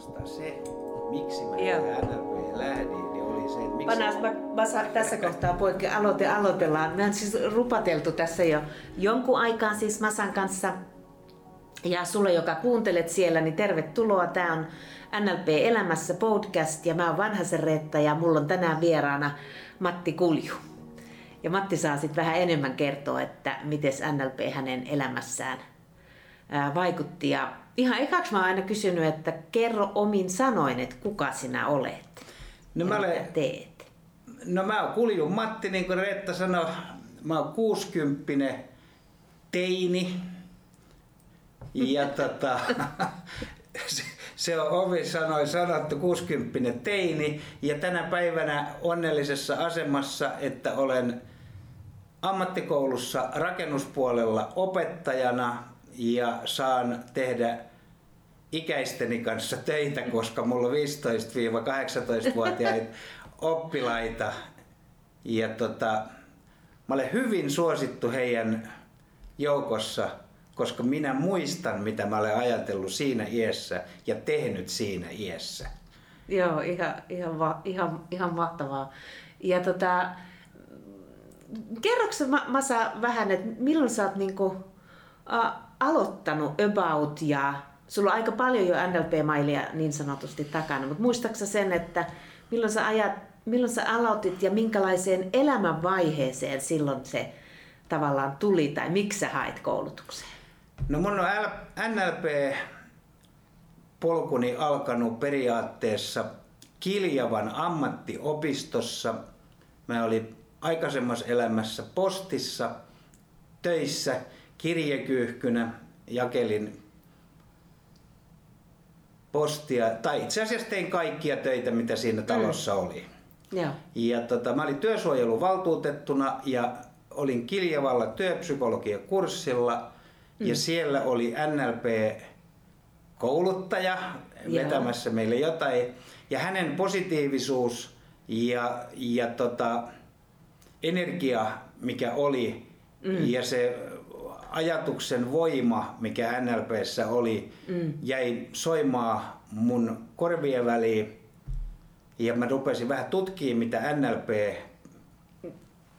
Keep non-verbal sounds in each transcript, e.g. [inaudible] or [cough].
suorastaan se, miksi mä NLP lähdin, niin oli se, että miksi... Panas, mä, mä saan tässä kohtaa poikki aloite aloitellaan. Mä siis rupateltu tässä jo jonkun aikaa siis Masan kanssa. Ja sulle, joka kuuntelet siellä, niin tervetuloa. Tämä on NLP Elämässä podcast ja mä oon Vanhasen Reetta ja mulla on tänään vieraana Matti Kulju. Ja Matti saa sitten vähän enemmän kertoa, että miten NLP hänen elämässään vaikutti. Ja ihan ekaksi mä oon aina kysynyt, että kerro omin sanoin, että kuka sinä olet no, mä olen, teet. No mä oon Kulju Matti, niin kuin Reetta sanoi, mä oon 60 teini. Ja [laughs] tota, se on ovi sanoi sanottu 60 teini ja tänä päivänä onnellisessa asemassa, että olen ammattikoulussa rakennuspuolella opettajana ja saan tehdä ikäisteni kanssa töitä, koska mulla on 15-18-vuotiaita oppilaita. Ja tota, mä olen hyvin suosittu heidän joukossa, koska minä muistan, mitä mä olen ajatellut siinä iässä ja tehnyt siinä iässä. Joo, ihan, ihan, ihan, ihan mahtavaa. Ja tota, kerroksä Masa vähän, että milloin sä oot niinku, a, aloittanut about ja sulla on aika paljon jo NLP-mailia niin sanotusti takana, mutta muistaaksä sen, että milloin sä, ajat, milloin sä aloitit ja minkälaiseen elämänvaiheeseen silloin se tavallaan tuli tai miksi sä hait koulutukseen? No mun on NLP polkuni alkanut periaatteessa Kiljavan ammattiopistossa. Mä olin aikaisemmassa elämässä postissa töissä kirjekyyhkynä, jakelin postia, tai itse asiassa tein kaikkia töitä, mitä siinä mm. talossa mm. oli. Ja, ja tota, mä olin työsuojeluvaltuutettuna ja olin Kiljavalla työpsykologiakurssilla mm. ja siellä oli NLP-kouluttaja vetämässä meille jotain. Ja hänen positiivisuus ja, ja tota, energia, mikä oli, mm. ja se ajatuksen voima, mikä NLPssä oli, mm. jäi soimaan mun korvien väliin. Ja mä rupesin vähän tutkimaan, mitä NLP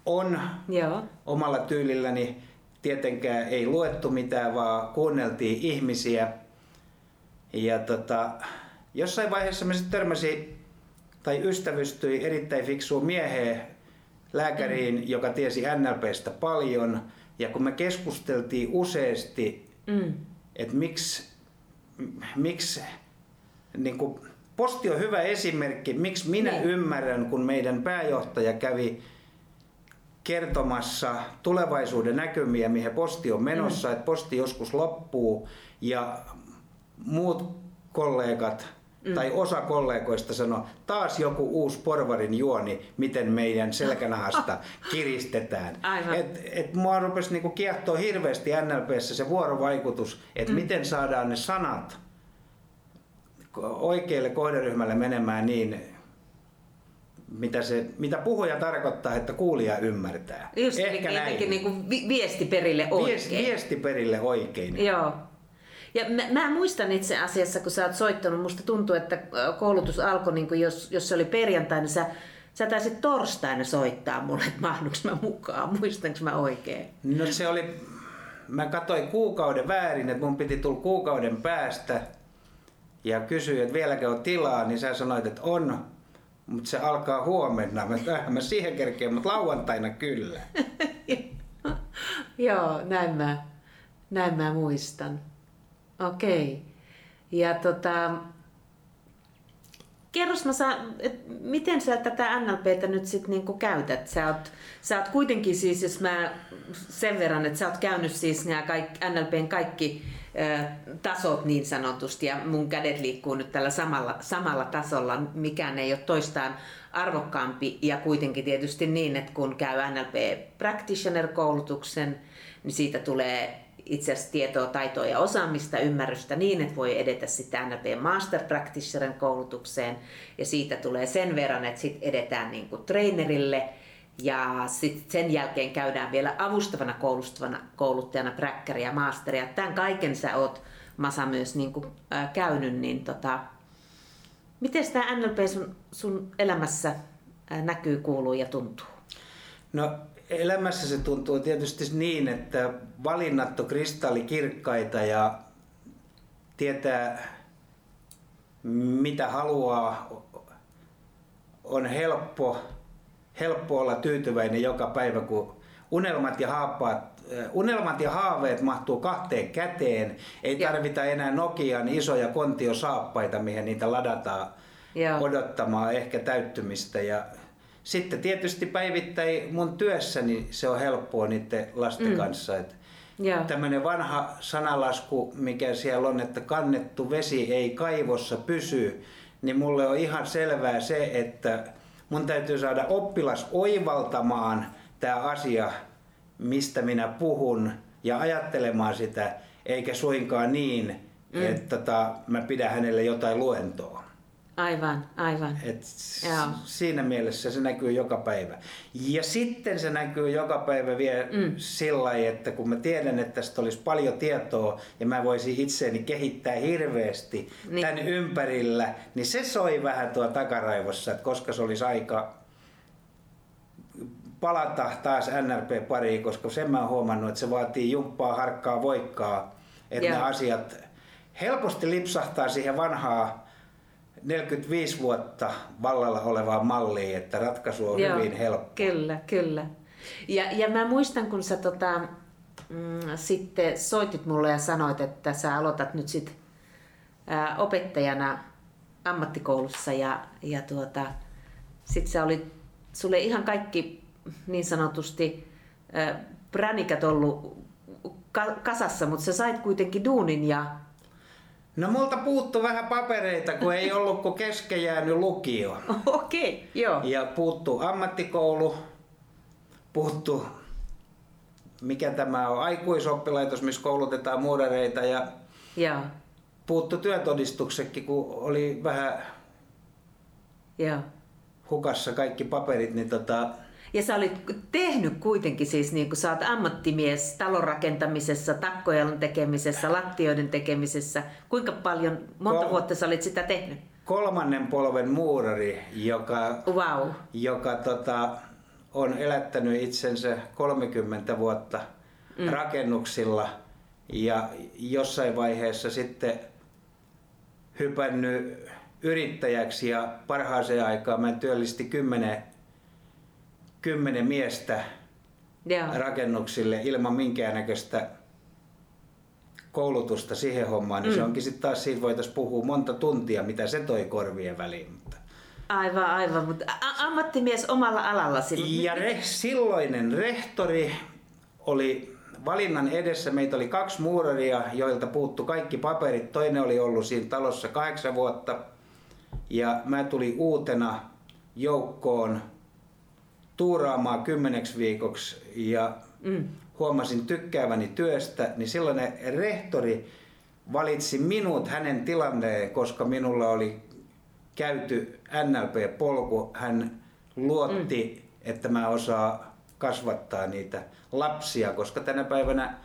on Joo. omalla tyylilläni. Tietenkään ei luettu mitään, vaan kuunneltiin ihmisiä. Ja tota, jossain vaiheessa mä sitten törmäsin tai ystävystyin erittäin fiksuun mieheen, lääkäriin, mm. joka tiesi NLPstä paljon. Ja kun me keskusteltiin useasti, mm. että miksi, miksi niin kuin, posti on hyvä esimerkki, miksi minä niin. ymmärrän, kun meidän pääjohtaja kävi kertomassa tulevaisuuden näkymiä, mihin posti on menossa, mm. että posti joskus loppuu ja muut kollegat mm. tai osa kollegoista sanoi, taas joku uusi porvarin juoni, miten meidän selkänahasta [laughs] kiristetään. Et, et mua rupesi niinku kiehtoa hirveästi NLPssä se vuorovaikutus, että mm. miten saadaan ne sanat oikealle kohderyhmälle menemään niin, mitä, se, mitä puhuja tarkoittaa, että kuulija ymmärtää. Just, Ehkä näin. Niin kuin viesti perille oikein. Viesti, viesti perille oikein. Joo. Ja mä, mä muistan itse asiassa, kun sä oot soittanut, musta tuntuu, että koulutus alkoi, niin jos, jos se oli perjantai, niin sä, sä taisit torstaina soittaa mulle, että mahduks mä mukaan, muistanko mä oikein? No se oli, mä katsoin kuukauden väärin, että mun piti tulla kuukauden päästä ja kysyin, että vieläkö on tilaa, niin sä sanoit, että on, mutta se alkaa huomenna. Mä, mä siihen kerkeen, mutta lauantaina kyllä. [laughs] Joo, näin mä, näin mä muistan. Okei. Ja tota, kerros mä saa, et miten sä tätä NLPtä nyt sit niinku käytät? Sä oot, sä oot kuitenkin siis, jos mä sen verran, että sä oot käynyt siis nämä kaikki, NLPn kaikki ö, tasot niin sanotusti ja mun kädet liikkuu nyt tällä samalla, samalla tasolla. Mikään ei ole toistaan arvokkaampi ja kuitenkin tietysti niin, että kun käy NLP Practitioner-koulutuksen, niin siitä tulee itse asiassa tietoa, taitoa ja osaamista, ymmärrystä niin, että voi edetä sitten NLP Master Practitionerin koulutukseen ja siitä tulee sen verran, että sitten edetään niin kuin trainerille ja sitten sen jälkeen käydään vielä avustavana koulustavana kouluttajana präkkäriä ja masteria. Tämän kaiken sä oot Masa myös niin kuin, käynyt, niin tota, Miten tämä NLP sun, sun elämässä näkyy, kuuluu ja tuntuu? No elämässä se tuntuu tietysti niin, että valinnat on kristallikirkkaita ja tietää mitä haluaa. On helppo, helppo olla tyytyväinen joka päivä, kun unelmat ja haappaat unelmat ja haaveet mahtuu kahteen käteen. Ei tarvita enää Nokian isoja kontiosaappaita, mihin niitä ladataan ja. odottamaan ehkä täyttymistä. Ja sitten tietysti päivittäin mun työssäni se on helppoa niiden lasten mm. kanssa. Että Tämmöinen vanha sanalasku, mikä siellä on, että kannettu vesi ei kaivossa pysy, niin mulle on ihan selvää se, että mun täytyy saada oppilas oivaltamaan tämä asia, mistä minä puhun ja ajattelemaan sitä, eikä suinkaan niin, mm. että tota, mä pidän hänelle jotain luentoa. Aivan, aivan. Et siinä mielessä se näkyy joka päivä. Ja sitten se näkyy joka päivä vielä mm. sillä lailla, että kun mä tiedän, että tästä olisi paljon tietoa ja mä voisin itseäni kehittää hirveästi niin. tämän ympärillä, niin se soi vähän tuo takaraivossa, että koska se olisi aika palata taas NRP-pariin, koska sen mä oon huomannut, että se vaatii jumppaa, harkkaa, voikkaa, että ne asiat helposti lipsahtaa siihen vanhaan 45 vuotta vallalla olevaan malliin, että ratkaisu on Joo, hyvin helppo. Kyllä, kyllä. Ja, ja mä muistan, kun sä tota, mm, sitten soitit mulle ja sanoit, että sä aloitat nyt sit ää, opettajana ammattikoulussa ja, ja tuota, sit sä olit, sulle ihan kaikki niin sanotusti ää, pränikat ollut kasassa, mutta sä sait kuitenkin duunin ja No multa puuttu vähän papereita, kun ei ollut kuin kesken jäänyt lukio. [laughs] Okei, okay, joo. Ja puuttu ammattikoulu, puuttu mikä tämä on, aikuisoppilaitos, missä koulutetaan muurareita ja joo. puuttu työtodistuksekin, kun oli vähän joo. hukassa kaikki paperit, niin tota, ja sä olit tehnyt kuitenkin siis, niin kuin sä oot ammattimies talon rakentamisessa, takkojen tekemisessä, lattioiden tekemisessä. Kuinka paljon, monta Kol- vuotta sä olit sitä tehnyt? Kolmannen polven muurari, joka, wow. joka tota, on elättänyt itsensä 30 vuotta mm. rakennuksilla ja jossain vaiheessa sitten hypännyt yrittäjäksi ja parhaaseen aikaan mä työllistin kymmenen kymmenen miestä Joo. rakennuksille ilman minkäännäköistä koulutusta siihen hommaan, niin mm. se onkin sitten taas siitä voitaisiin puhua monta tuntia, mitä se toi korvien väliin. Mutta... Aivan, aivan, mutta ammattimies omalla alalla. Ja re, silloinen rehtori oli valinnan edessä. Meitä oli kaksi muuraria, joilta puuttu kaikki paperit. Toinen oli ollut siinä talossa kahdeksan vuotta. Ja mä tulin uutena joukkoon tuuraamaan kymmeneksi viikoksi ja mm. huomasin tykkääväni työstä, niin silloin rehtori valitsi minut hänen tilanneen, koska minulla oli käyty NLP-polku. Hän luotti, mm. että mä osaan kasvattaa niitä lapsia, koska tänä päivänä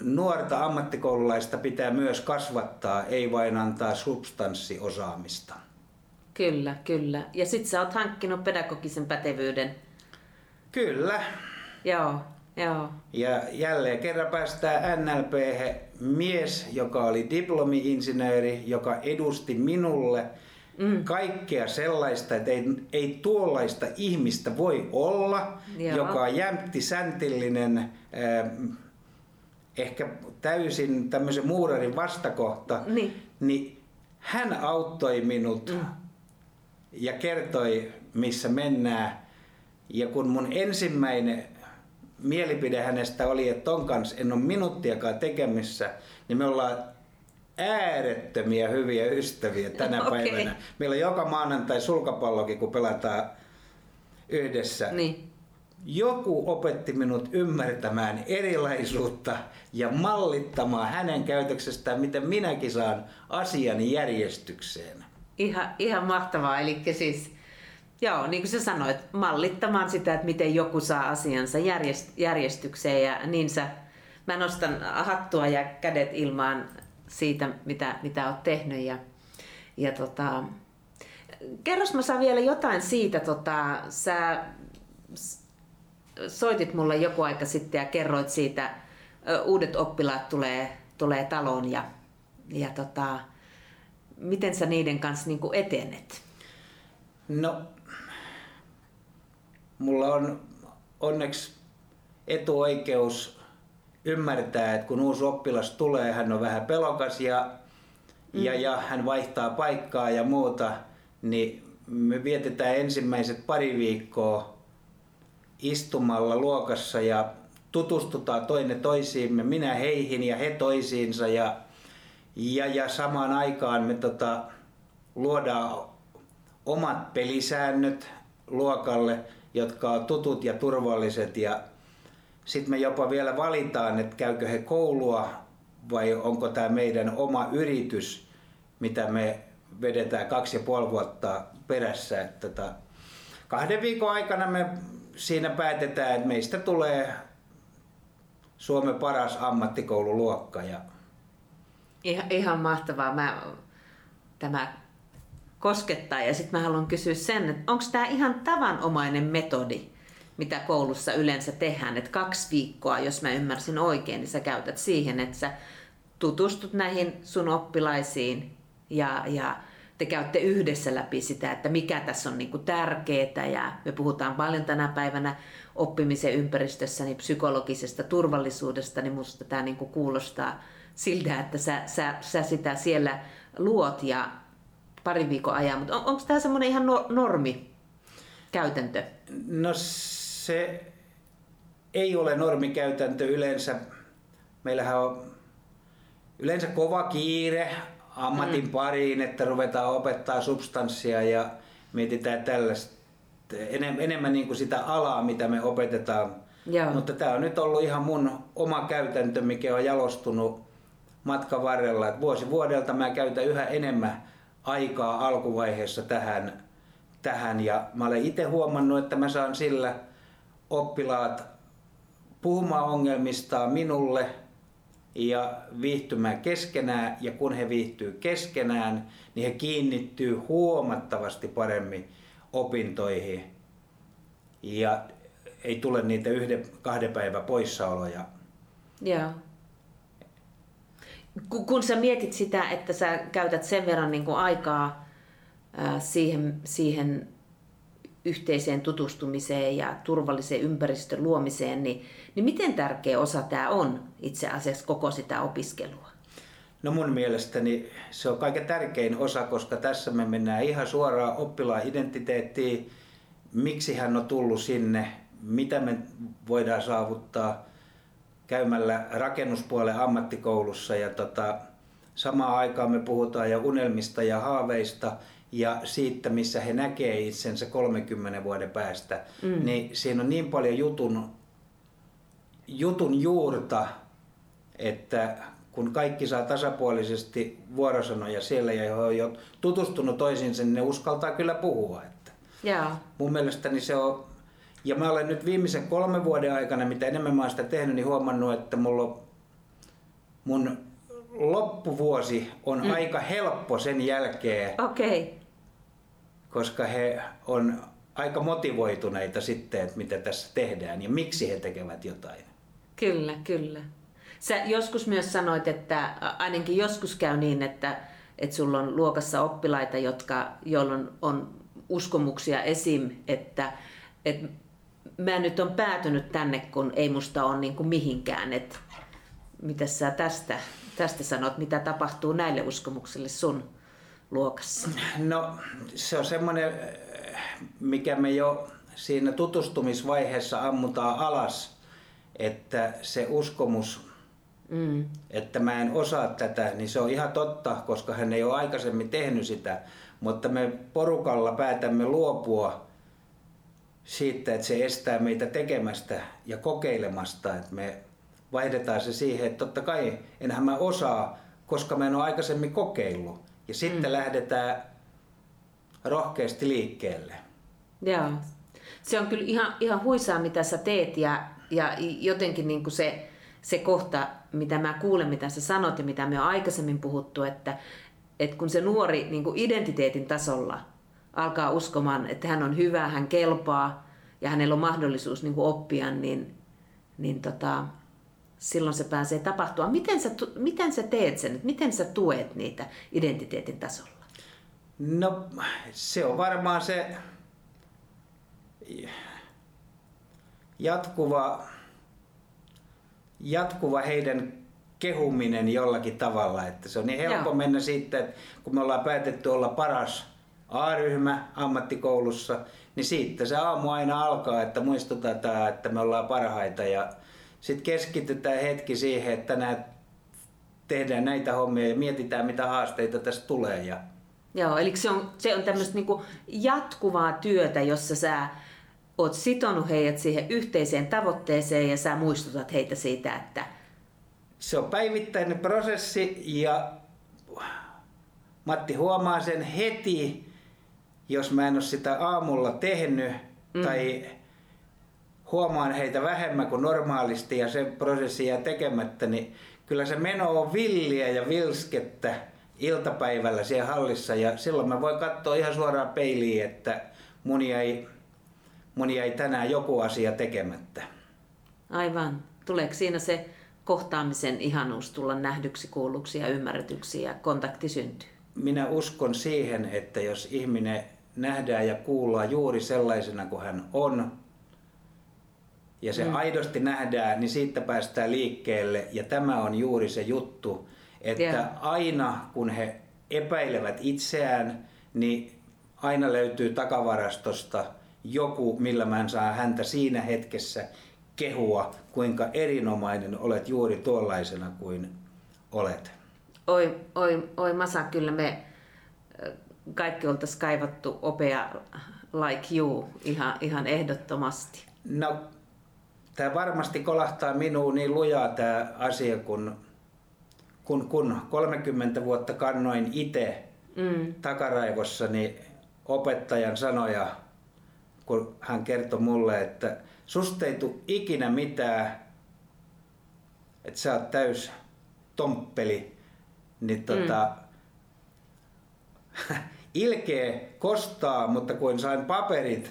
nuorta ammattikoululaista pitää myös kasvattaa, ei vain antaa substanssiosaamista. Kyllä, kyllä. Ja sitten sä oot hankkinut pedagogisen pätevyyden. Kyllä. Joo, joo. Ja jälleen kerran päästään NLP mies, joka oli diplomi-insinööri, joka edusti minulle mm. kaikkea sellaista, että ei, ei tuollaista ihmistä voi olla, Joo. joka on jämpti, säntillinen, äh, ehkä täysin tämmöisen muurarin vastakohta, niin, niin hän auttoi minut mm ja kertoi, missä mennään. Ja kun mun ensimmäinen mielipide hänestä oli, että ton kanssa en ole minuuttiakaan tekemissä, niin me ollaan äärettömiä hyviä ystäviä tänä [laughs] okay. päivänä. Meillä on joka maanantai sulkapallokin, kun pelataan yhdessä. Niin. Joku opetti minut ymmärtämään erilaisuutta ja mallittamaan hänen käytöksestään, miten minäkin saan asiani järjestykseen. Ihan, ihan mahtavaa. Eli siis, joo, niin kuin sä sanoit, mallittamaan sitä, että miten joku saa asiansa järjestykseen ja niin sä, mä nostan hattua ja kädet ilmaan siitä, mitä, mitä oot tehnyt. Ja, ja tota, kerros mä saan vielä jotain siitä, tota, sä soitit mulle joku aika sitten ja kerroit siitä, uudet oppilaat tulee, tulee taloon ja, ja tota, miten sä niiden kanssa niin etenet? No, mulla on onneksi etuoikeus ymmärtää, että kun uusi oppilas tulee, hän on vähän pelokas ja, mm. ja, ja hän vaihtaa paikkaa ja muuta, niin me vietetään ensimmäiset pari viikkoa istumalla luokassa ja tutustutaan toinen toisiimme, minä heihin ja he toisiinsa ja, ja, ja samaan aikaan me tota, luodaan omat pelisäännöt luokalle, jotka on tutut ja turvalliset ja sitten me jopa vielä valitaan, että käykö he koulua vai onko tämä meidän oma yritys, mitä me vedetään kaksi ja puoli vuotta perässä. Että tota, kahden viikon aikana me siinä päätetään, että meistä tulee Suomen paras ammattikoululuokka. Ja... Ihan, ihan mahtavaa. Mä, tämä koskettaa. Ja sitten mä haluan kysyä sen, että onko tämä ihan tavanomainen metodi, mitä koulussa yleensä tehdään, että kaksi viikkoa, jos mä ymmärsin oikein, niin sä käytät siihen, että sä tutustut näihin sun oppilaisiin ja, ja te käytte yhdessä läpi sitä, että mikä tässä on niin tärkeää ja me puhutaan paljon tänä päivänä oppimisen ympäristössä niin psykologisesta turvallisuudesta, niin musta tämä niin kuulostaa siltä, että sä, sä, sä sitä siellä luot ja parin viikon ajan, mutta on, onko tämä semmoinen ihan no, normi käytäntö? No se ei ole normikäytäntö yleensä. Meillähän on yleensä kova kiire ammatin mm. pariin, että ruvetaan opettaa substanssia ja mietitään tällaista. Enem, enemmän niin kuin sitä alaa, mitä me opetetaan. Joo. Mutta tämä on nyt ollut ihan mun oma käytäntö, mikä on jalostunut matkan varrella. Et vuosi vuodelta mä käytän yhä enemmän aikaa alkuvaiheessa tähän, tähän ja mä olen itse huomannut, että mä saan sillä oppilaat puhumaan ongelmistaan minulle ja viihtymään keskenään ja kun he viihtyy keskenään, niin he kiinnittyy huomattavasti paremmin opintoihin ja ei tule niitä yhden, kahden päivän poissaoloja. Joo. Kun sä mietit sitä, että sä käytät sen verran niin kuin aikaa ää, siihen, siihen yhteiseen tutustumiseen ja turvalliseen ympäristön luomiseen, niin, niin miten tärkeä osa tämä on itse asiassa koko sitä opiskelua? No mun mielestäni se on kaiken tärkein osa, koska tässä me mennään ihan suoraan oppilaan identiteettiin, miksi hän on tullut sinne, mitä me voidaan saavuttaa käymällä rakennuspuolen ammattikoulussa ja tota, samaan aikaan me puhutaan jo unelmista ja haaveista ja siitä, missä he näkee itsensä 30 vuoden päästä, mm. niin siinä on niin paljon jutun, jutun juurta, että kun kaikki saa tasapuolisesti vuorosanoja siellä ja he on jo tutustunut toisiinsa, niin ne uskaltaa kyllä puhua. Että yeah. Mun mielestäni se on, ja mä olen nyt viimeisen kolmen vuoden aikana, mitä enemmän mä oon sitä tehnyt, niin huomannut, että mulla on, mun loppuvuosi on mm. aika helppo sen jälkeen. Okay. Koska he on aika motivoituneita sitten, että mitä tässä tehdään ja miksi he tekevät jotain. Kyllä, kyllä. Sä joskus myös sanoit, että ainakin joskus käy niin, että, että sulla on luokassa oppilaita, jotka, joilla on, on uskomuksia esim, että, että mä nyt on päätynyt tänne, kun ei musta ole niin kuin mihinkään. Että mitä sä tästä, tästä sanot, mitä tapahtuu näille uskomuksille sun luokassa? No se on semmoinen, mikä me jo siinä tutustumisvaiheessa ammutaan alas, että se uskomus, mm. että mä en osaa tätä, niin se on ihan totta, koska hän ei ole aikaisemmin tehnyt sitä. Mutta me porukalla päätämme luopua siitä, että se estää meitä tekemästä ja kokeilemasta. Että me vaihdetaan se siihen, että totta kai enhän mä osaa, koska mä en ole aikaisemmin kokeillut. Ja sitten mm. lähdetään rohkeasti liikkeelle. Joo. Se on kyllä ihan, ihan huisaa, mitä sä teet ja, ja jotenkin niin kuin se, se kohta, mitä mä kuulen, mitä sä sanot ja mitä me on aikaisemmin puhuttu, että, että kun se nuori niin kuin identiteetin tasolla alkaa uskomaan, että hän on hyvä, hän kelpaa ja hänellä on mahdollisuus niin oppia, niin, niin tota, silloin se pääsee tapahtua. Miten sä, miten sä teet sen? Miten sä tuet niitä identiteetin tasolla? No se on varmaan se jatkuva, jatkuva heidän kehuminen jollakin tavalla. Että se on niin helppo Joo. mennä sitten, että kun me ollaan päätetty olla paras A-ryhmä ammattikoulussa, niin siitä se aamu aina alkaa, että muistutetaan, että me ollaan parhaita ja sitten keskitytään hetki siihen, että tänään tehdään näitä hommia ja mietitään, mitä haasteita tästä tulee. Ja... Joo, eli se on, se on tämmöistä niinku jatkuvaa työtä, jossa sä oot sitonut heidät siihen yhteiseen tavoitteeseen ja sä muistutat heitä siitä, että... Se on päivittäinen prosessi ja Matti huomaa sen heti, jos mä en ole sitä aamulla tehnyt mm. tai huomaan heitä vähemmän kuin normaalisti ja sen prosessi jää tekemättä, niin kyllä se meno on villiä ja vilskettä iltapäivällä siellä hallissa ja silloin mä voin katsoa ihan suoraan peiliin, että mun jäi, mun jäi tänään joku asia tekemättä. Aivan. Tuleeko siinä se kohtaamisen ihanuus tulla nähdyksi, kuulluksi ja ymmärretyksi ja kontakti syntyy? Minä uskon siihen, että jos ihminen nähdään ja kuullaan juuri sellaisena kuin hän on, ja se mm. aidosti nähdään, niin siitä päästään liikkeelle. Ja tämä on juuri se juttu, että yeah. aina kun he epäilevät itseään, niin aina löytyy takavarastosta joku, millä mä saan häntä siinä hetkessä kehua, kuinka erinomainen olet juuri tuollaisena kuin olet. Oi, oi, oi Masa, kyllä me kaikki oltaisiin kaivattu opea like you ihan, ihan ehdottomasti. No tämä varmasti kolahtaa minuun niin lujaa tämä asia, kun, kun, kun 30 vuotta kannoin itse mm. takaraivossani opettajan sanoja, kun hän kertoi mulle, että susta ei tule ikinä mitään, että sä oot täys tomppeli, niin tota, mm. [laughs] ilkeä kostaa, mutta kun sain paperit,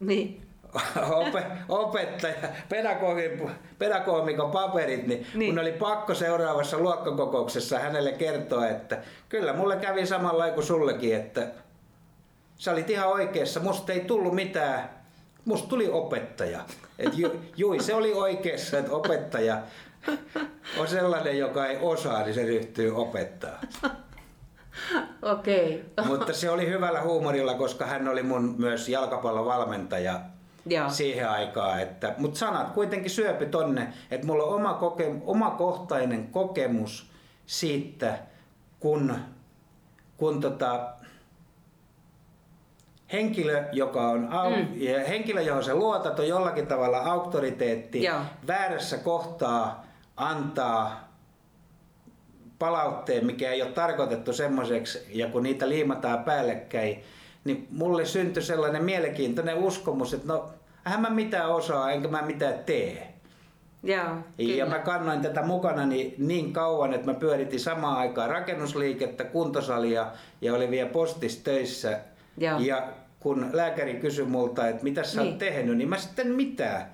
niin [laughs] opettaja, pedagogin, pedagogikon paperit, niin, niin. mun oli pakko seuraavassa luokkakokouksessa hänelle kertoa, että kyllä mulle kävi samalla kuin sullekin, että sä olit ihan oikeassa, musta ei tullut mitään, musta tuli opettaja. Et ju, jui, se oli oikeassa, että opettaja on sellainen, joka ei osaa, niin se ryhtyy opettaa. [laughs] Okei. Okay. [laughs] Mutta se oli hyvällä huumorilla, koska hän oli mun myös jalkapallovalmentaja Joo. siihen aikaan. Että, mutta sanat kuitenkin syöpy tonne, että mulla on oma koke, omakohtainen kokemus siitä, kun, kun tota, henkilö, joka on au, mm. ja henkilö, johon se luotat, on jollakin tavalla auktoriteetti, Joo. väärässä kohtaa antaa palautteen, mikä ei ole tarkoitettu semmoiseksi, ja kun niitä liimataan päällekkäin, niin mulle syntyi sellainen mielenkiintoinen uskomus, että no, hän mä mitään osaa, enkä mä mitään tee. Joo, ja mä kannoin tätä mukana niin, niin kauan, että mä pyöritin samaan aikaan rakennusliikettä, kuntosalia ja oli vielä postis töissä. Joo. Ja kun lääkäri kysyi multa, että mitä sä niin. oot tehnyt, niin mä sitten mitään.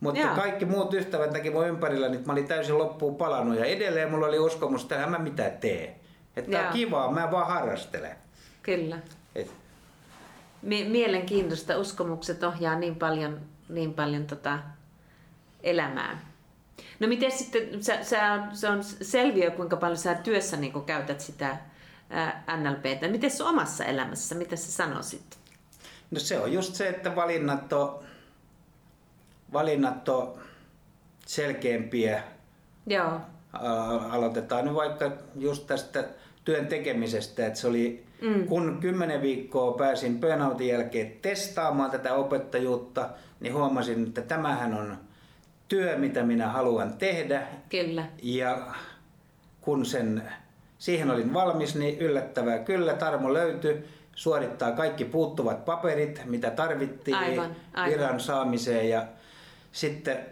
Mutta Joo. kaikki muut ystävät näki mun ympärillä, niin mä olin täysin loppuun palannut. Ja edelleen mulla oli uskomus, että mä mitään tee. Että tää on kivaa, mä vaan harrastelen. Kyllä. Et. Mielenkiintoista. Uskomukset ohjaa niin paljon, niin paljon tota elämää. No miten sitten, sä, sä, se on selviö, kuinka paljon sä työssä niin käytät sitä NLPtä. Miten se omassa elämässä, mitä sä sanoisit? No se on just se, että valinnat on, valinnat on selkeämpiä. Joo. Aloitetaan nyt vaikka just tästä työn tekemisestä, että se oli, mm. kun kymmenen viikkoa pääsin burnoutin jälkeen testaamaan tätä opettajuutta, niin huomasin, että tämähän on työ, mitä minä haluan tehdä. Kyllä. Ja kun sen, siihen olin valmis, niin yllättävää kyllä, Tarmo löytyi suorittaa kaikki puuttuvat paperit, mitä tarvittiin aivan, aivan. viran saamiseen. Ja sitten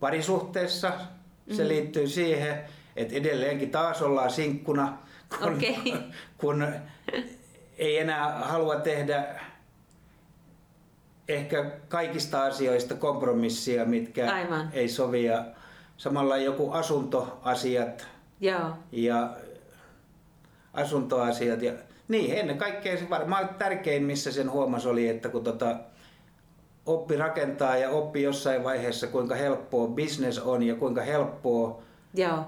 parisuhteessa se mm. liittyy siihen, Et edelleenkin taas ollaan sinkkuna, kun, Okei. [laughs] kun ei enää halua tehdä ehkä kaikista asioista kompromissia, mitkä Aivan. ei sovi. Ja samalla joku asuntoasiat Joo. ja asuntoasiat. Ja, niin, ennen kaikkea se varmaan tärkein, missä sen huomas oli, että kun tota, oppi rakentaa ja oppi jossain vaiheessa, kuinka helppoa business on ja kuinka helppoa Joo.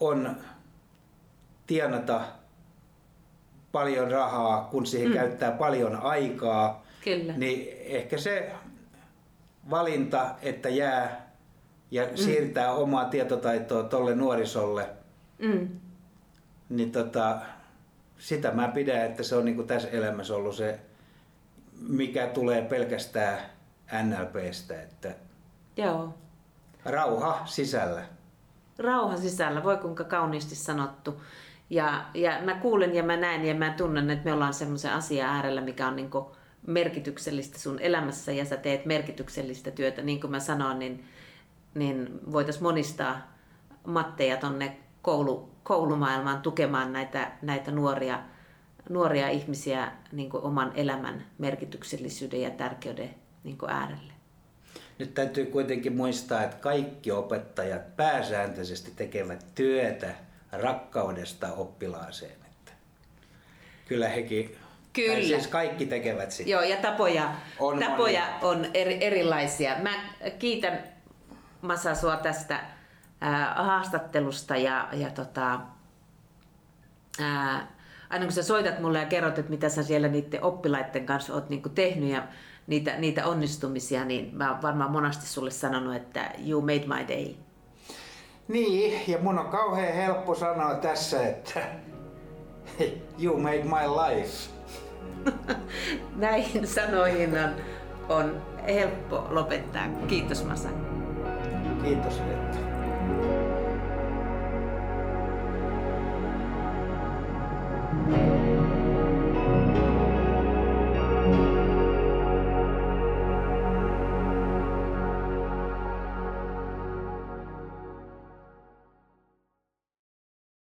on tienata paljon rahaa, kun siihen Mm. käyttää paljon aikaa, Kyllä. niin ehkä se valinta, että jää ja mm. siirtää omaa tietotaitoa tolle nuorisolle, Mm. niin tota, sitä mä pidän, että se on niin tässä elämässä ollut se, mikä tulee pelkästään NLPstä, että Joo. rauha sisällä. Rauha sisällä, voi kuinka kauniisti sanottu. Ja, ja mä kuulen ja mä näen ja mä tunnen, että me ollaan semmoisen asian äärellä, mikä on niinku merkityksellistä sun elämässä ja sä teet merkityksellistä työtä. Niin kuin mä sanoin, niin, niin voitaisiin monistaa matteja tonne koulu, koulumaailmaan tukemaan näitä, näitä nuoria, nuoria ihmisiä niin kuin oman elämän merkityksellisyyden ja tärkeyden niin kuin äärelle. Nyt täytyy kuitenkin muistaa, että kaikki opettajat pääsääntöisesti tekevät työtä rakkaudesta oppilaaseen. Että kyllä hekin, Kyllä. Tai siis kaikki tekevät sitä. Joo, ja tapoja On tapoja on eri, erilaisia. Mä kiitän Masa sua tästä ää, haastattelusta ja, ja tota, ää, aina kun sä soitat mulle ja kerrot, että mitä sä siellä niiden oppilaiden kanssa oot niinku tehnyt ja niitä, niitä onnistumisia, niin mä oon varmaan monasti sulle sanonut, että you made my day. Niin, ja mun on kauhean helppo sanoa tässä, että [laughs] you made my life. [laughs] Näihin sanoihin on, on helppo lopettaa. Kiitos Masa. Kiitos Vetta.